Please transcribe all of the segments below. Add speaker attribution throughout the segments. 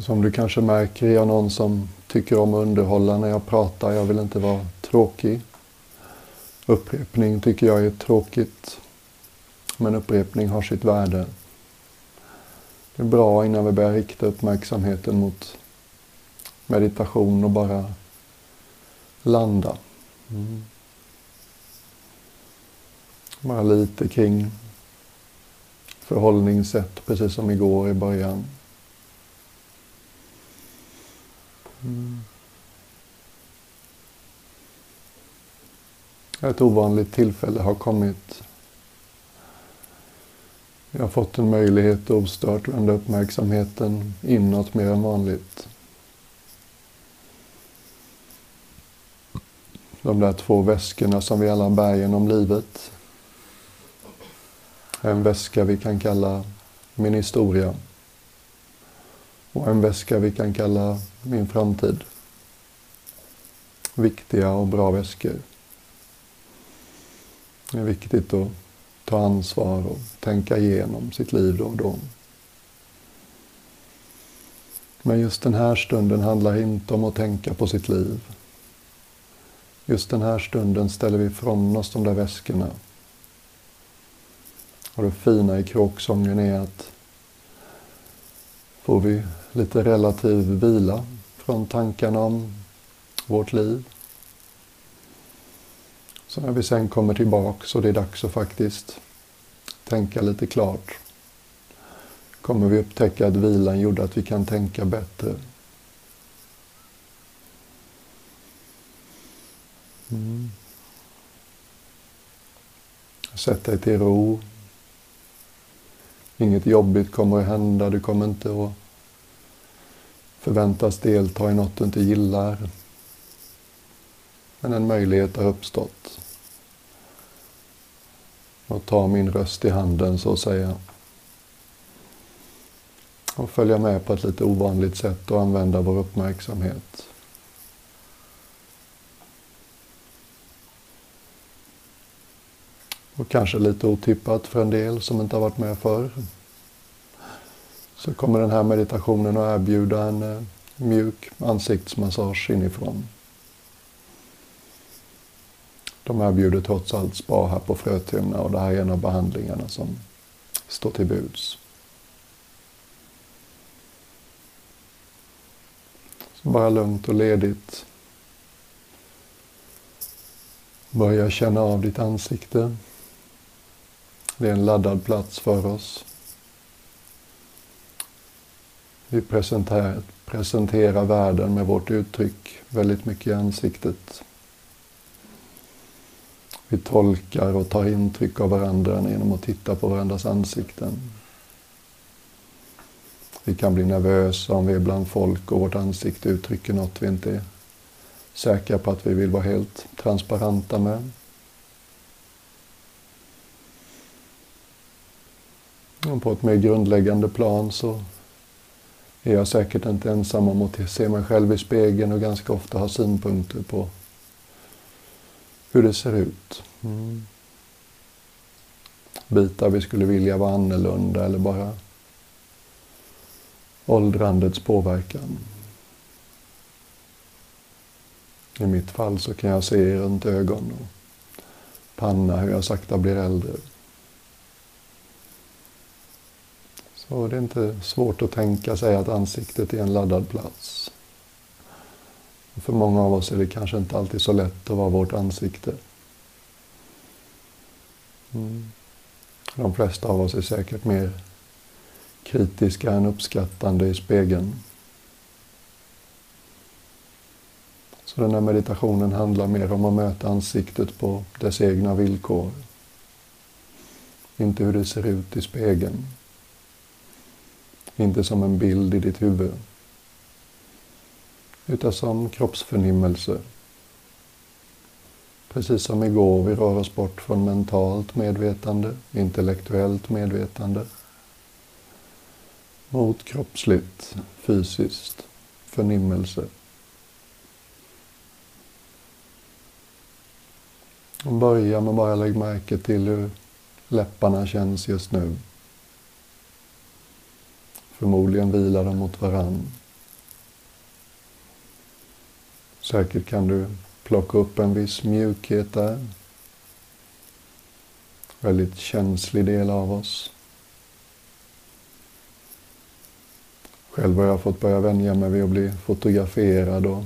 Speaker 1: Som du kanske märker är jag någon som tycker om att underhålla när jag pratar. Jag vill inte vara tråkig. Upprepning tycker jag är tråkigt. Men upprepning har sitt värde. Det är bra innan vi börjar rikta uppmärksamheten mot meditation och bara landa. Mm. Bara lite kring förhållningssätt, precis som igår i början. Mm. Ett ovanligt tillfälle har kommit. Jag har fått en möjlighet att ostört vända uppmärksamheten inåt mer än vanligt. De där två väskorna som vi alla bär genom livet. En väska vi kan kalla min historia. Och en väska vi kan kalla min framtid. Viktiga och bra väskor. Det är viktigt att ta ansvar och tänka igenom sitt liv då och då. Men just den här stunden handlar inte om att tänka på sitt liv. Just den här stunden ställer vi ifrån oss de där väskorna. Och det fina i kråksången är att får vi lite relativ vila från tankarna om vårt liv. Så när vi sen kommer tillbaka så det är dags att faktiskt tänka lite klart kommer vi upptäcka att vilan gjorde att vi kan tänka bättre. Mm. Sätt dig till ro. Inget jobbigt kommer att hända. Du kommer inte att förväntas delta i något du inte gillar. Men en möjlighet har uppstått. Att ta min röst i handen så att säga. Och följa med på ett lite ovanligt sätt och använda vår uppmärksamhet. Och kanske lite otippat för en del som inte har varit med förr. Så kommer den här meditationen att erbjuda en eh, mjuk ansiktsmassage inifrån. De erbjuder trots allt spa här på Frötuna och det här är en av behandlingarna som står till buds. Så bara lugnt och ledigt. Börja känna av ditt ansikte. Det är en laddad plats för oss. Vi presenterar, presenterar världen med vårt uttryck väldigt mycket i ansiktet. Vi tolkar och tar intryck av varandra genom att titta på varandras ansikten. Vi kan bli nervösa om vi är bland folk och vårt ansikte uttrycker något vi inte är säkra på att vi vill vara helt transparenta med. Och på ett mer grundläggande plan så är jag säkert inte ensam om att se mig själv i spegeln och ganska ofta ha synpunkter på hur det ser ut. Mm. Bitar vi skulle vilja vara annorlunda eller bara åldrandets påverkan. I mitt fall så kan jag se runt ögon och panna hur jag sakta blir äldre. Och det är inte svårt att tänka sig att ansiktet är en laddad plats. För många av oss är det kanske inte alltid så lätt att vara vårt ansikte. Mm. De flesta av oss är säkert mer kritiska än uppskattande i spegeln. Så den här meditationen handlar mer om att möta ansiktet på dess egna villkor. Inte hur det ser ut i spegeln. Inte som en bild i ditt huvud utan som kroppsförnimmelse. Precis som igår, vi rör oss bort från mentalt medvetande, intellektuellt medvetande, mot kroppsligt, fysiskt, förnimmelse. Och börja med bara lägga märke till hur läpparna känns just nu. Förmodligen vilar de mot varann. Säkert kan du plocka upp en viss mjukhet där. Väldigt känslig del av oss. Själv har jag fått börja vänja mig vid att bli fotograferad och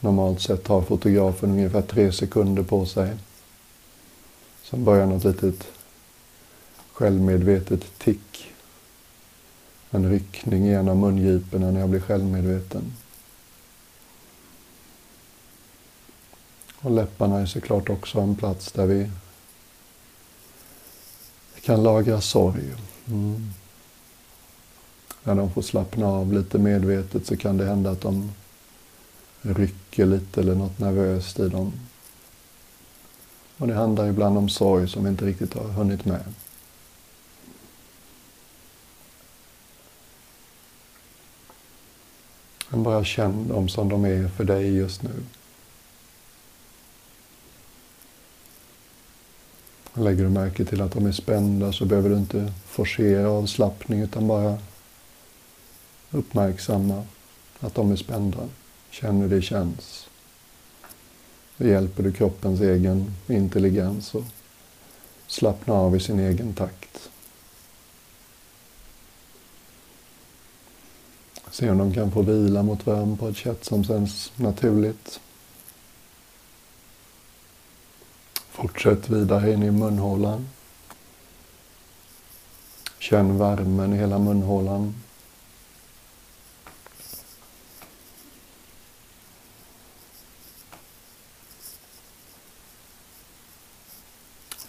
Speaker 1: normalt sett har fotografen ungefär tre sekunder på sig. Sen börjar något litet självmedvetet tick en ryckning i en av mungiporna när jag blir självmedveten. Och läpparna är såklart också en plats där vi kan lagra sorg. Mm. När de får slappna av lite medvetet så kan det hända att de rycker lite eller något nervöst i dem. Och det handlar ibland om sorg som vi inte riktigt har hunnit med. Men bara känn dem som de är för dig just nu. Lägger du märke till att de är spända så behöver du inte forcera avslappning utan bara uppmärksamma att de är spända. Känn hur det känns. Då hjälper du kroppens egen intelligens att slappna av i sin egen takt. Se om de kan få vila mot varandra på ett sätt som känns naturligt. Fortsätt vidare in i munhålan. Känn värmen i hela munhålan.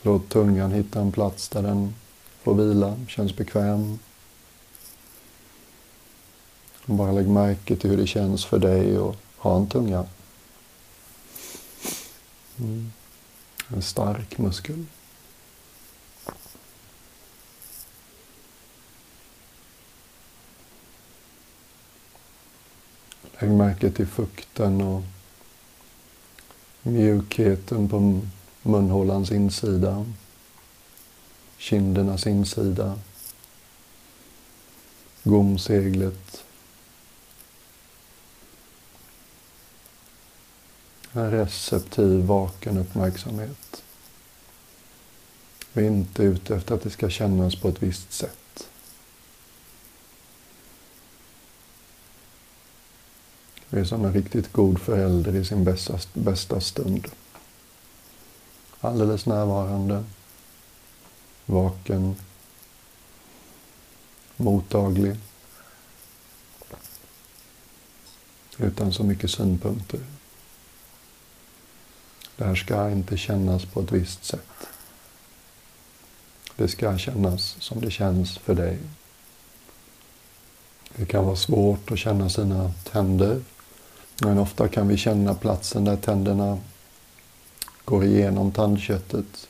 Speaker 1: Låt tungan hitta en plats där den får vila, känns bekväm. Bara lägg märke till hur det känns för dig att ha en tunga. Mm. En stark muskel. Lägg märke till fukten och mjukheten på munhålans insida, kindernas insida, gomseglet. Receptiv, vaken uppmärksamhet. Vi är inte ute efter att det ska kännas på ett visst sätt. Vi är som en riktigt god förälder i sin bästa, bästa stund alldeles närvarande, vaken, mottaglig, utan så mycket synpunkter. Det här ska inte kännas på ett visst sätt. Det ska kännas som det känns för dig. Det kan vara svårt att känna sina tänder, men ofta kan vi känna platsen där tänderna går igenom tandköttet.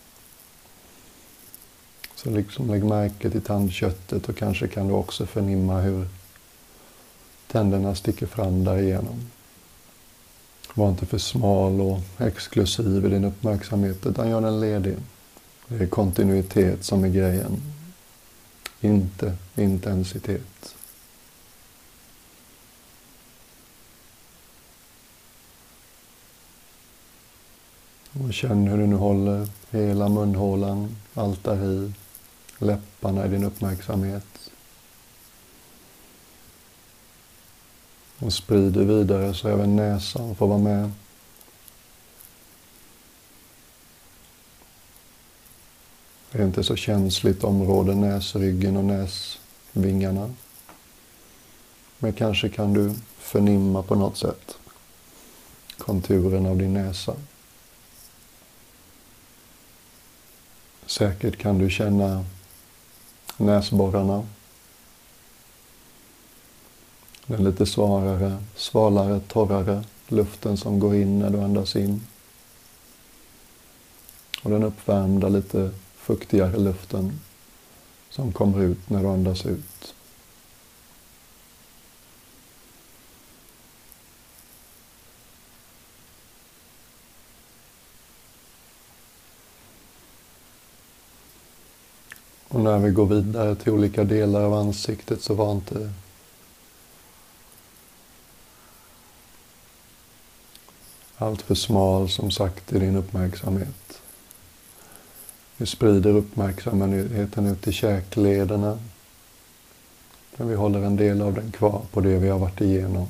Speaker 1: Så liksom lägg märke till tandköttet och kanske kan du också förnimma hur tänderna sticker fram därigenom. Var inte för smal och exklusiv i din uppmärksamhet utan gör den ledig. Det är kontinuitet som är grejen. Inte intensitet. Och känn hur du nu håller hela munhålan, allt där i, läpparna i din uppmärksamhet. Och sprider vidare så även näsan får vara med. Det är inte så känsligt område, näsryggen och näsvingarna. Men kanske kan du förnimma på något sätt konturen av din näsa. Säkert kan du känna näsborrarna. Den lite svarare, svalare, torrare luften som går in när du andas in. Och den uppvärmda, lite fuktigare luften som kommer ut när du andas ut. Och när vi går vidare till olika delar av ansiktet så var inte allt för smal som sagt i din uppmärksamhet. Vi sprider uppmärksamheten ut i käklederna. Men vi håller en del av den kvar på det vi har varit igenom.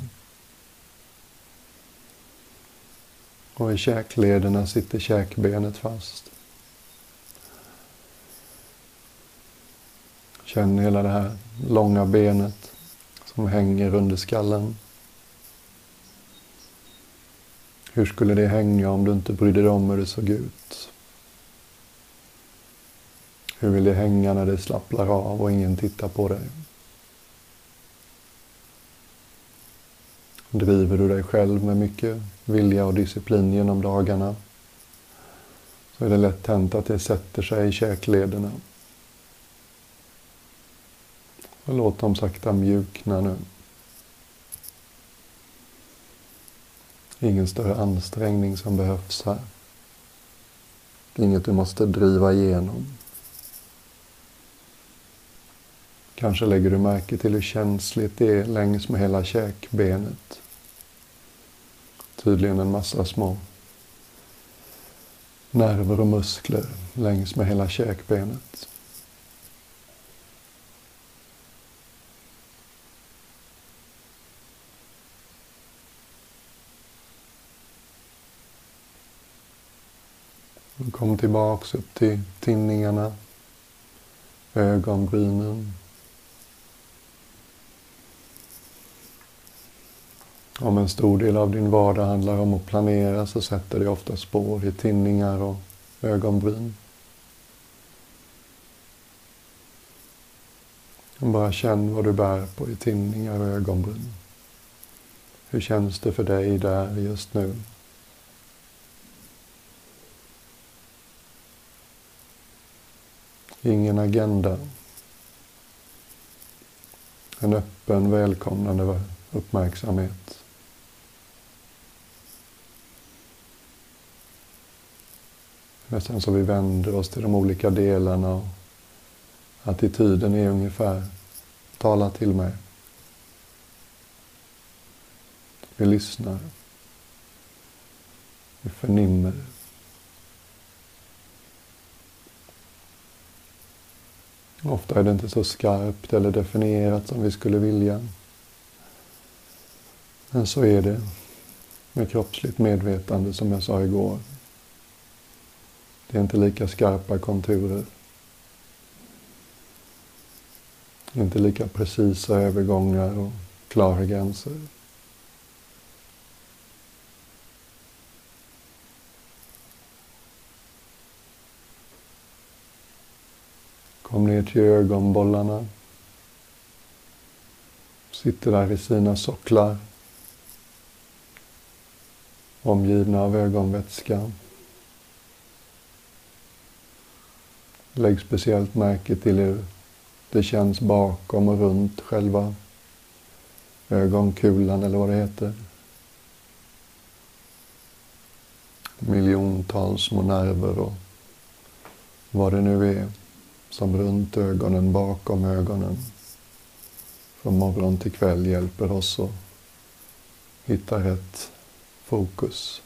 Speaker 1: Och i käklederna sitter käkbenet fast. Känn hela det här långa benet som hänger under skallen. Hur skulle det hänga om du inte brydde dig om hur det såg ut? Hur vill det hänga när det slappnar av och ingen tittar på dig? Driver du dig själv med mycket vilja och disciplin genom dagarna så är det lätt hänt att det sätter sig i käklederna. Och låt dem sakta mjukna nu. Ingen större ansträngning som behövs här. Inget du måste driva igenom. Kanske lägger du märke till hur känsligt det är längs med hela käkbenet. Tydligen en massa små nerver och muskler längs med hela käkbenet. Kom tillbaks upp till tinningarna, ögonbrynen. Om en stor del av din vardag handlar om att planera så sätter det ofta spår i tinningar och ögonbryn. Bara känn vad du bär på i tinningar och ögonbryn. Hur känns det för dig där just nu? Ingen agenda. En öppen, välkomnande uppmärksamhet. Nästan så vi vänder oss till de olika delarna och attityden är ungefär tala till mig. Vi lyssnar. Vi förnimmer. Ofta är det inte så skarpt eller definierat som vi skulle vilja. Men så är det med kroppsligt medvetande som jag sa igår. Det är inte lika skarpa konturer. Inte lika precisa övergångar och klara gränser. Kom ner till ögonbollarna. Sitter där i sina socklar. Omgivna av ögonvätska. Lägg speciellt märke till hur det känns bakom och runt själva ögonkulan eller vad det heter. Miljontals små nerver och vad det nu är som runt ögonen, bakom ögonen. Från morgon till kväll hjälper oss att hitta rätt fokus.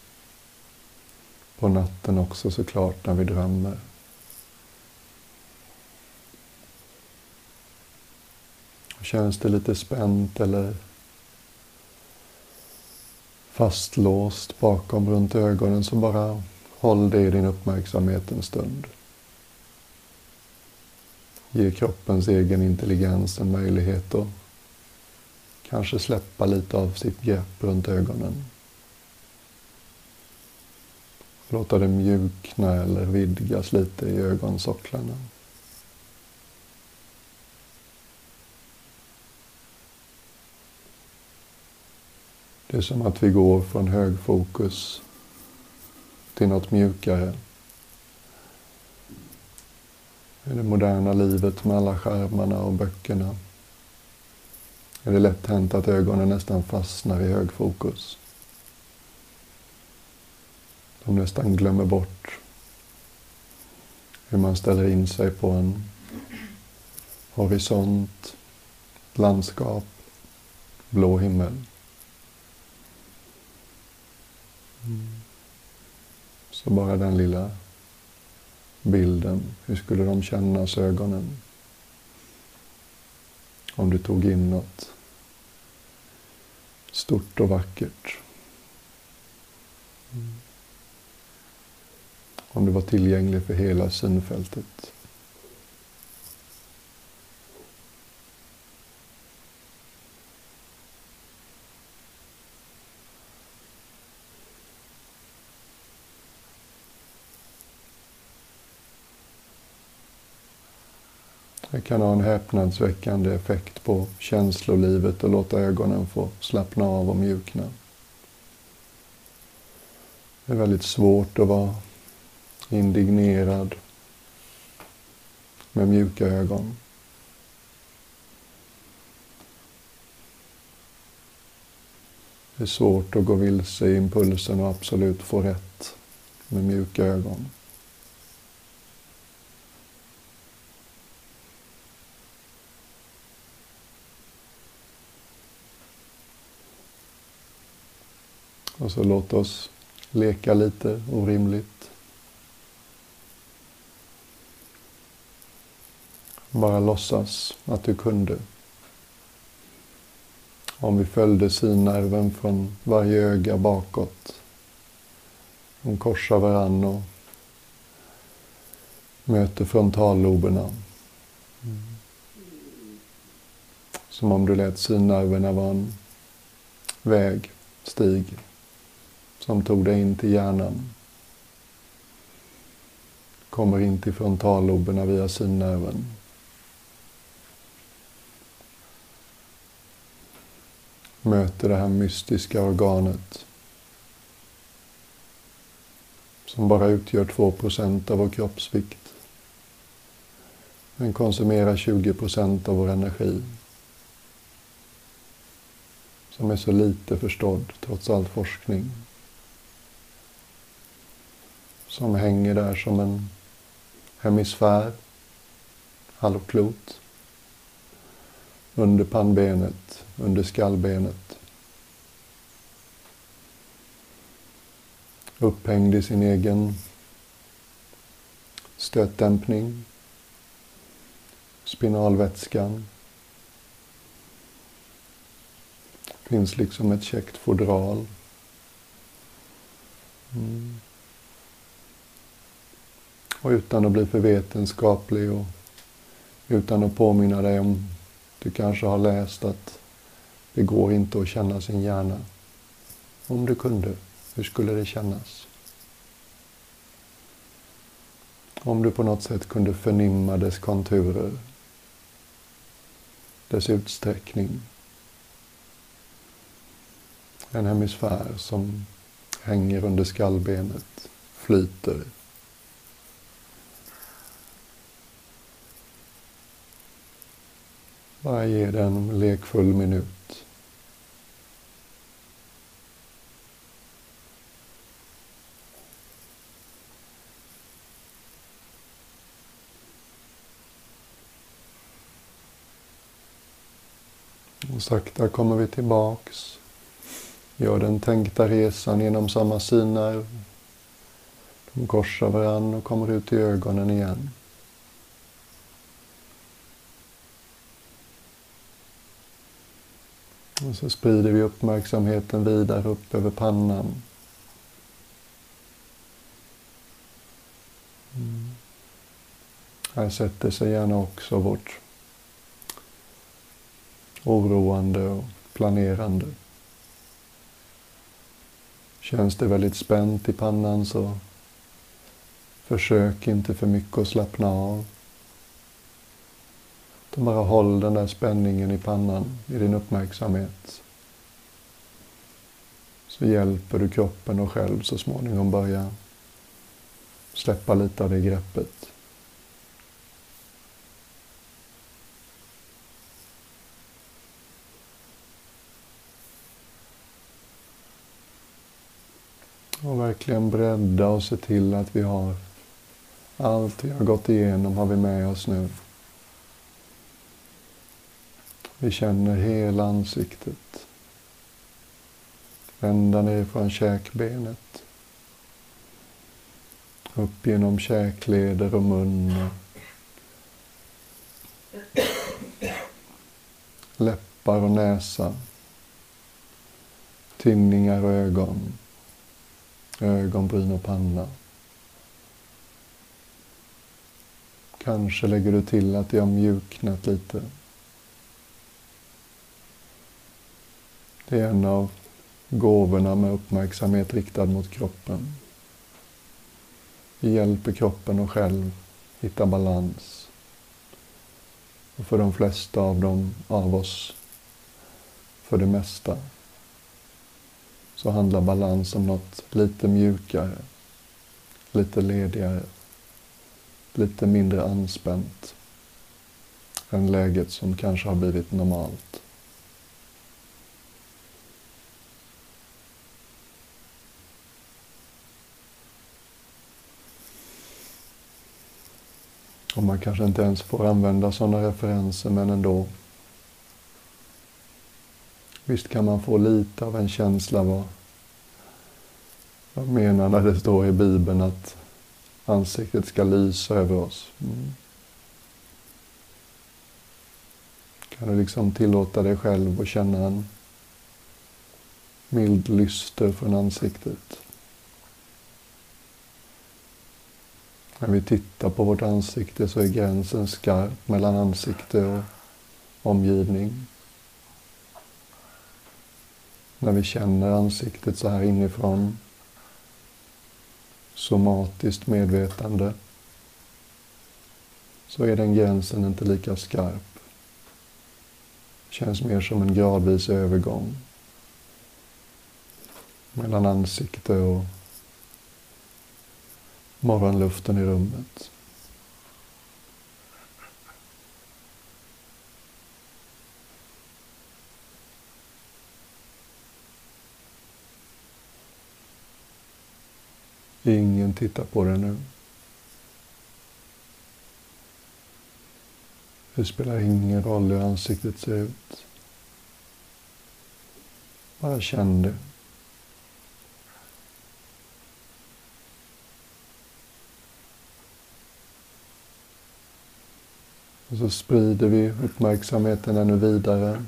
Speaker 1: På natten också såklart när vi drömmer. Känns det lite spänt eller fastlåst bakom runt ögonen så bara håll det i din uppmärksamhet en stund. Ge kroppens egen intelligens en möjlighet att kanske släppa lite av sitt grepp runt ögonen. Låta det mjukna eller vidgas lite i ögonsocklarna. Det är som att vi går från högfokus till något mjukare. I det moderna livet med alla skärmarna och böckerna är det lätt hänt att ögonen nästan fastnar i högfokus. De nästan glömmer bort hur man ställer in sig på en horisont, landskap, blå himmel. Mm. Så bara den lilla bilden, hur skulle de kännas, ögonen? Om du tog in något stort och vackert. Om du var tillgänglig för hela synfältet. Det kan ha en häpnadsväckande effekt på känslolivet och låta ögonen få slappna av och mjukna. Det är väldigt svårt att vara indignerad med mjuka ögon. Det är svårt att gå vilse i impulsen och absolut få rätt med mjuka ögon. Och så låt oss leka lite orimligt. Bara låtsas att du kunde. Om vi följde synnerven från varje öga bakåt. De korsar varann och möter frontalloberna. Mm. Som om du lät synnerverna vara en väg, stig som tog dig in till hjärnan. Kommer in till frontalloberna via synnerven. Möter det här mystiska organet som bara utgör 2% av vår kroppsvikt men konsumerar 20% av vår energi som är så lite förstådd trots all forskning som hänger där som en hemisfär, halvklot, under pannbenet, under skallbenet. Upphängd i sin egen stötdämpning, spinalvätskan. Finns liksom ett käckt fodral. Mm. Och utan att bli för vetenskaplig och utan att påminna dig om du kanske har läst att det går inte att känna sin hjärna. Om du kunde, hur skulle det kännas? Om du på något sätt kunde förnimma dess konturer, dess utsträckning. En hemisfär som hänger under skallbenet, flyter Bara ge den en lekfull minut. Och sakta kommer vi tillbaks. Gör den tänkta resan genom samma synnerv. De korsar varann och kommer ut i ögonen igen. Och så sprider vi uppmärksamheten vidare upp över pannan. Mm. Här sätter sig gärna också vårt oroande och planerande. Känns det väldigt spänt i pannan så försök inte för mycket att slappna av. Utan bara håll den där spänningen i pannan, i din uppmärksamhet. Så hjälper du kroppen och själv så småningom börja släppa lite av det greppet. Och verkligen bredda och se till att vi har allt vi har gått igenom har vi med oss nu. Vi känner hela ansiktet. Ända ner från käkbenet. Upp genom käkleder och mun. Läppar och näsa. Tinningar och ögon. Ögonbryn och panna. Kanske lägger du till att det har mjuknat lite. Det är en av gåvorna med uppmärksamhet riktad mot kroppen. Vi hjälper kroppen att själv hitta balans. Och för de flesta av dem, av oss, för det mesta, så handlar balans om något lite mjukare, lite ledigare, lite mindre anspänt än läget som kanske har blivit normalt. Och man kanske inte ens får använda sådana referenser, men ändå. Visst kan man få lite av en känsla vad jag menar när det står i Bibeln att ansiktet ska lysa över oss. Mm. Kan du liksom tillåta dig själv att känna en mild lyster från ansiktet? När vi tittar på vårt ansikte så är gränsen skarp mellan ansikte och omgivning. När vi känner ansiktet så här inifrån, somatiskt medvetande, så är den gränsen inte lika skarp. Det känns mer som en gradvis övergång mellan ansikte och morgonluften i rummet. Ingen tittar på det nu. Det spelar ingen roll hur ansiktet ser ut. Bara känn det. Och så sprider vi uppmärksamheten ännu vidare.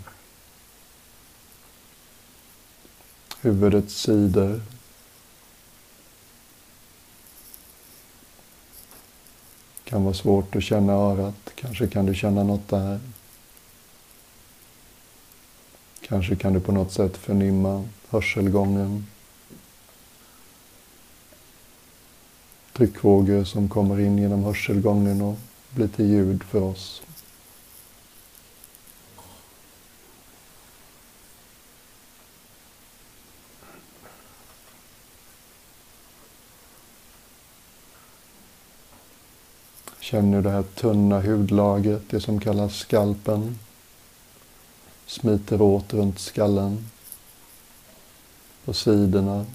Speaker 1: Huvudets sidor. kan vara svårt att känna örat. Kanske kan du känna något där. Kanske kan du på något sätt förnimma hörselgången. Tryckvågor som kommer in genom hörselgången och blir till ljud för oss. Känner det här tunna hudlagret, det som kallas skalpen, smiter åt runt skallen, på sidorna,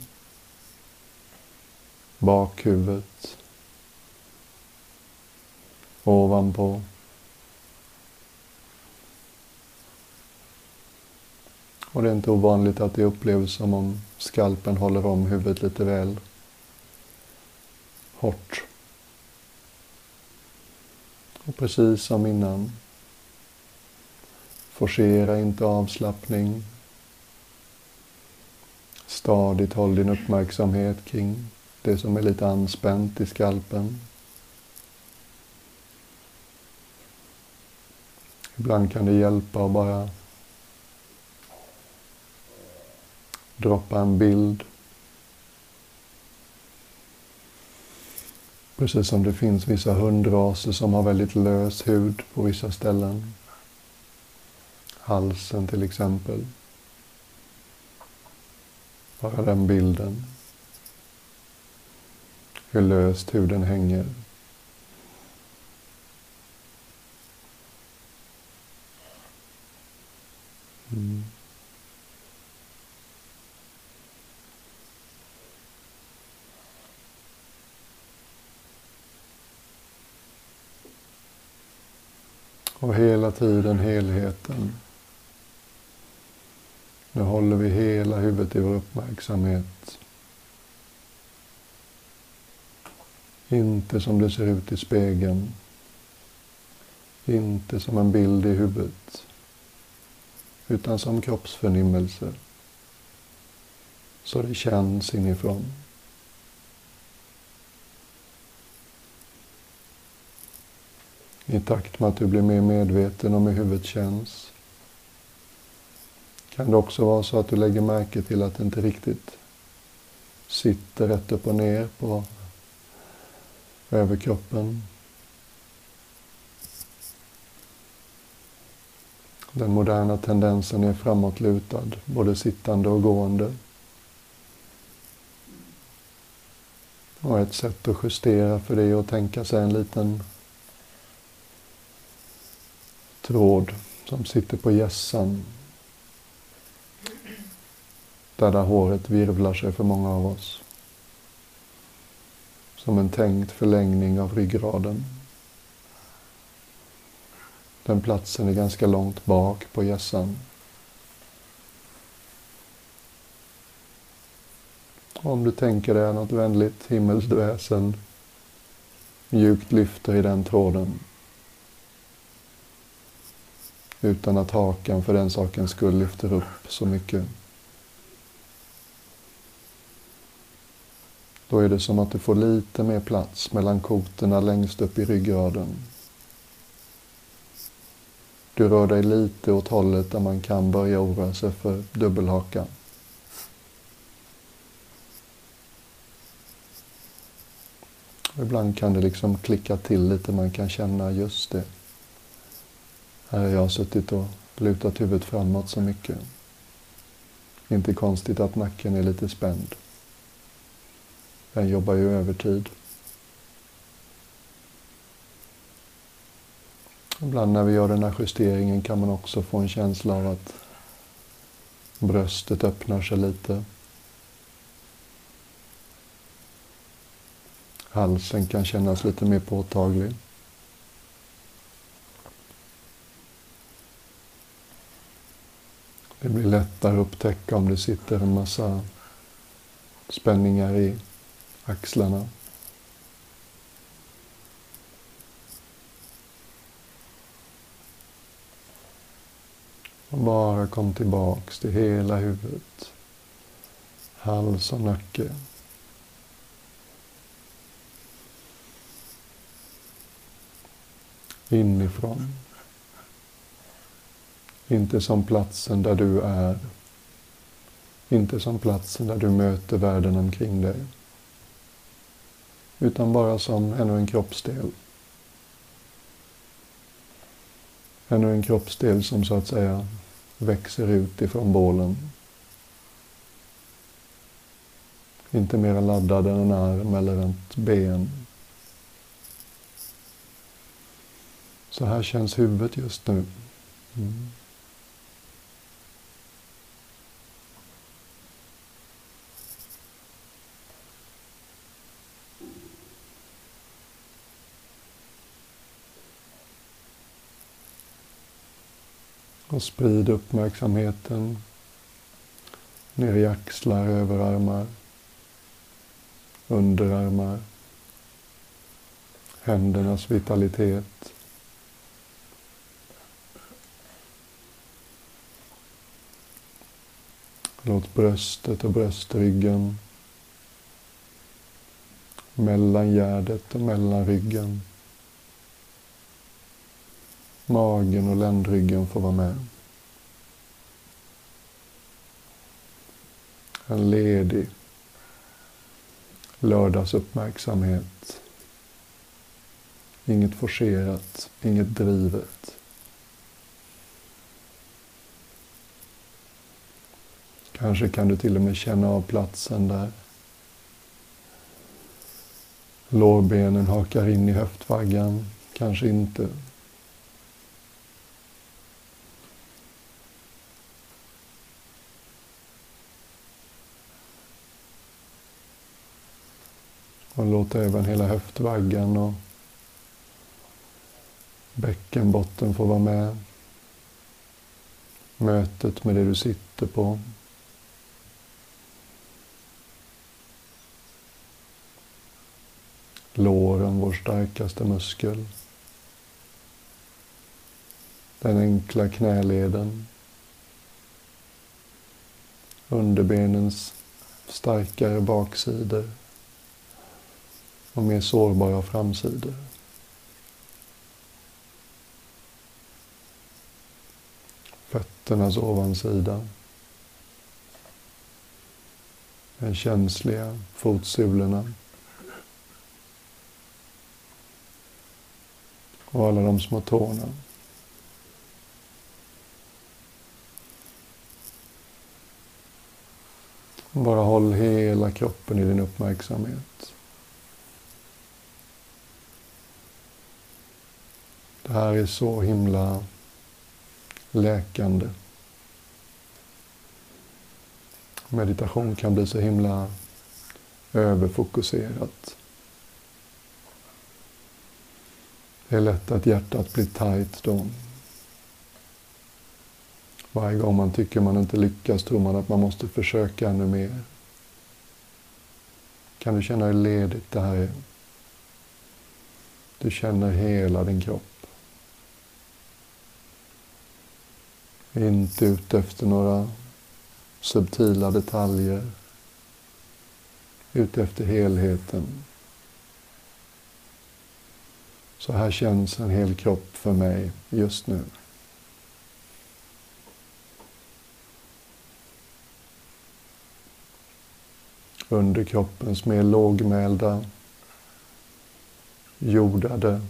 Speaker 1: bakhuvudet, ovanpå. Och det är inte ovanligt att det upplevs som om skalpen håller om huvudet lite väl hårt. Och precis som innan, forcera inte avslappning. Stadigt håll din uppmärksamhet kring det som är lite anspänt i skalpen. Ibland kan det hjälpa att bara droppa en bild. Precis som det finns vissa hundraser som har väldigt lös hud på vissa ställen. Halsen till exempel. Bara den bilden. Hur löst huden hänger. Mm. Och hela tiden helheten. Nu håller vi hela huvudet i vår uppmärksamhet. Inte som det ser ut i spegeln. Inte som en bild i huvudet. Utan som kroppsförnimmelse. Så det känns inifrån. I takt med att du blir mer medveten om hur huvudet känns kan det också vara så att du lägger märke till att det inte riktigt sitter rätt upp och ner på överkroppen. Den moderna tendensen är framåtlutad, både sittande och gående. Och ett sätt att justera för det är att tänka sig en liten tråd som sitter på gässan. Där, där håret virvlar sig för många av oss. Som en tänkt förlängning av ryggraden. Den platsen är ganska långt bak på hjässan. Om du tänker dig något vänligt himmelskt väsen mjukt lyfter i den tråden utan att hakan för den sakens skull lyfter upp så mycket. Då är det som att du får lite mer plats mellan kotorna längst upp i ryggraden. Du rör dig lite åt hållet där man kan börja oroa sig för dubbelhaka. Ibland kan det liksom klicka till lite, man kan känna just det. Här har jag suttit och lutat huvudet framåt så mycket. Inte konstigt att nacken är lite spänd. Jag jobbar ju övertid. Ibland när vi gör den här justeringen kan man också få en känsla av att bröstet öppnar sig lite. Halsen kan kännas lite mer påtaglig. Det blir lättare att upptäcka om det sitter en massa spänningar i axlarna. Och bara kom tillbaks till hela huvudet. Hals och nacke. Inifrån. Inte som platsen där du är. Inte som platsen där du möter världen omkring dig. Utan bara som ännu en kroppsdel. Ännu en kroppsdel som så att säga växer ut ifrån bålen. Inte mer laddad än en arm eller ett ben. Så här känns huvudet just nu. Mm. Och sprid uppmärksamheten. Ner i axlar, överarmar, underarmar, händernas vitalitet. Låt bröstet och bröstryggen, mellangärdet och mellanryggen Magen och ländryggen får vara med. En ledig lördagsuppmärksamhet. Inget forcerat, inget drivet. Kanske kan du till och med känna av platsen där lårbenen hakar in i höftvaggan. Kanske inte. Och låt även hela höftvaggan och bäckenbotten få vara med. Mötet med det du sitter på. Låren, vår starkaste muskel. Den enkla knäleden. Underbenens starkare baksidor och mer sårbara framsidor. Fötternas ovansida. Den känsliga fotsulorna. Och alla de små tårna. Bara håll hela kroppen i din uppmärksamhet. Det här är så himla läkande. Meditation kan bli så himla överfokuserat. Det är lätt att hjärtat blir tajt då. Varje gång man tycker man inte lyckas tror man att man måste försöka ännu mer. Kan du känna hur ledigt det här är? Du känner hela din kropp. Inte ute efter några subtila detaljer. Ute efter helheten. Så här känns en hel kropp för mig just nu. underkroppens mer lågmälda, jordade,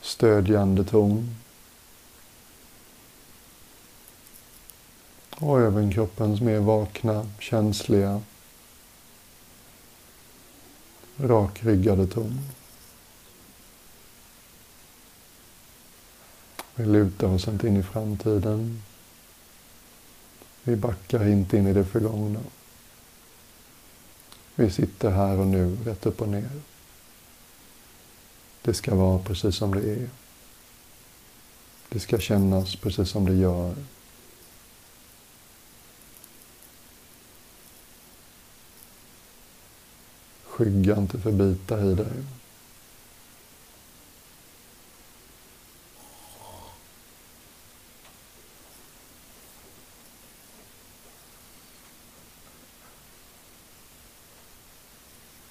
Speaker 1: stödjande ton. Och överkroppens mer vakna, känsliga, rakryggade ton. Vi lutar oss inte in i framtiden. Vi backar inte in i det förgångna. Vi sitter här och nu, rätt upp och ner. Det ska vara precis som det är. Det ska kännas precis som det gör. Skygga inte för bitar i dig.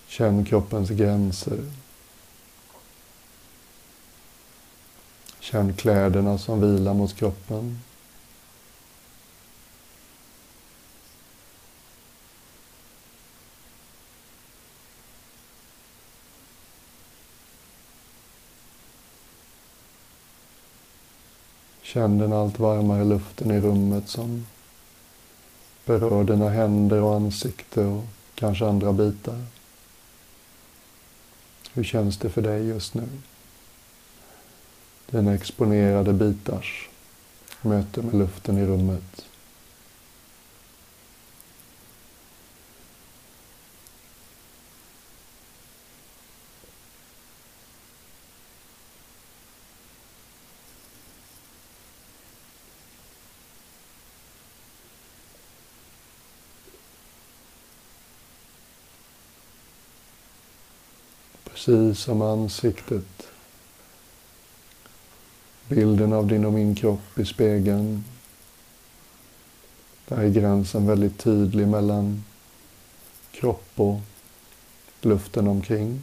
Speaker 1: Känn kroppens gränser. Känn kläderna som vilar mot kroppen. Känn den allt varmare luften i rummet som berör dina händer och ansikte och kanske andra bitar. Hur känns det för dig just nu? Dina exponerade bitars möte med luften i rummet. Precis som ansiktet. Bilden av din och min kropp i spegeln. Där är gränsen väldigt tydlig mellan kropp och luften omkring.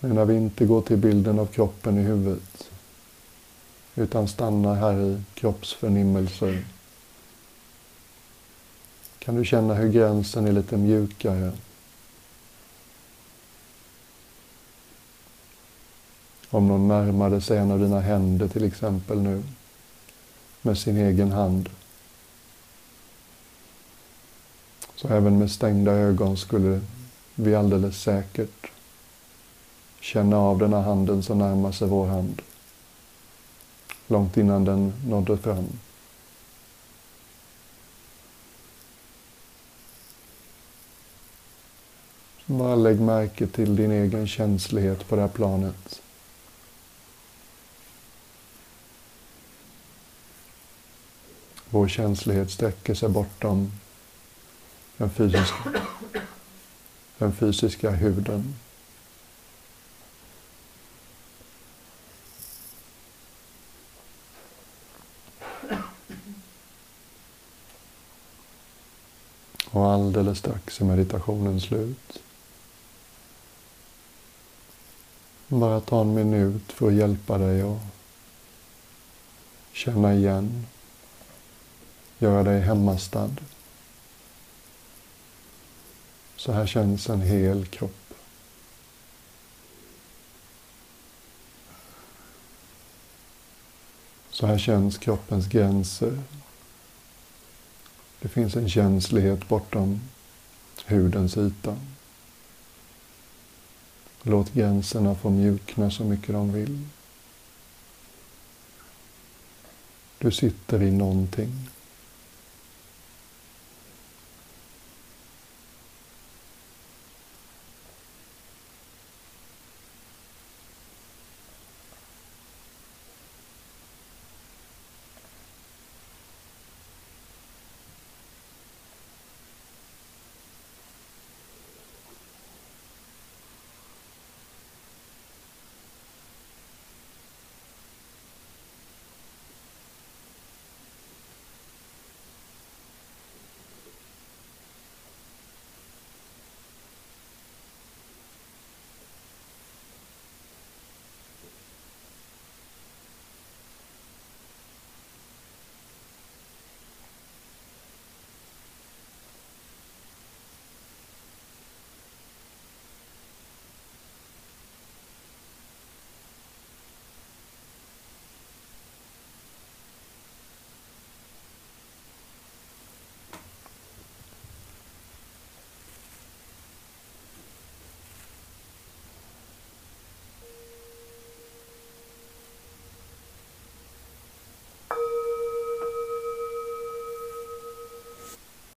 Speaker 1: Men när vi inte går till bilden av kroppen i huvudet utan stannar här i kroppsförnimmelser kan du känna hur gränsen är lite mjukare. Om någon närmade sig en av dina händer till exempel nu med sin egen hand. Så även med stängda ögon skulle vi alldeles säkert känna av den här handen som närmar sig vår hand. Långt innan den nådde fram. Bara lägg märke till din egen känslighet på det här planet. Vår känslighet sträcker sig bortom den fysiska, den fysiska huden. Och alldeles strax är meditationen slut. Bara ta en minut för att hjälpa dig att känna igen, göra dig hemmastad. Så här känns en hel kropp. Så här känns kroppens gränser. Det finns en känslighet bortom hudens yta. Låt gränserna få mjukna så mycket de vill. Du sitter i någonting.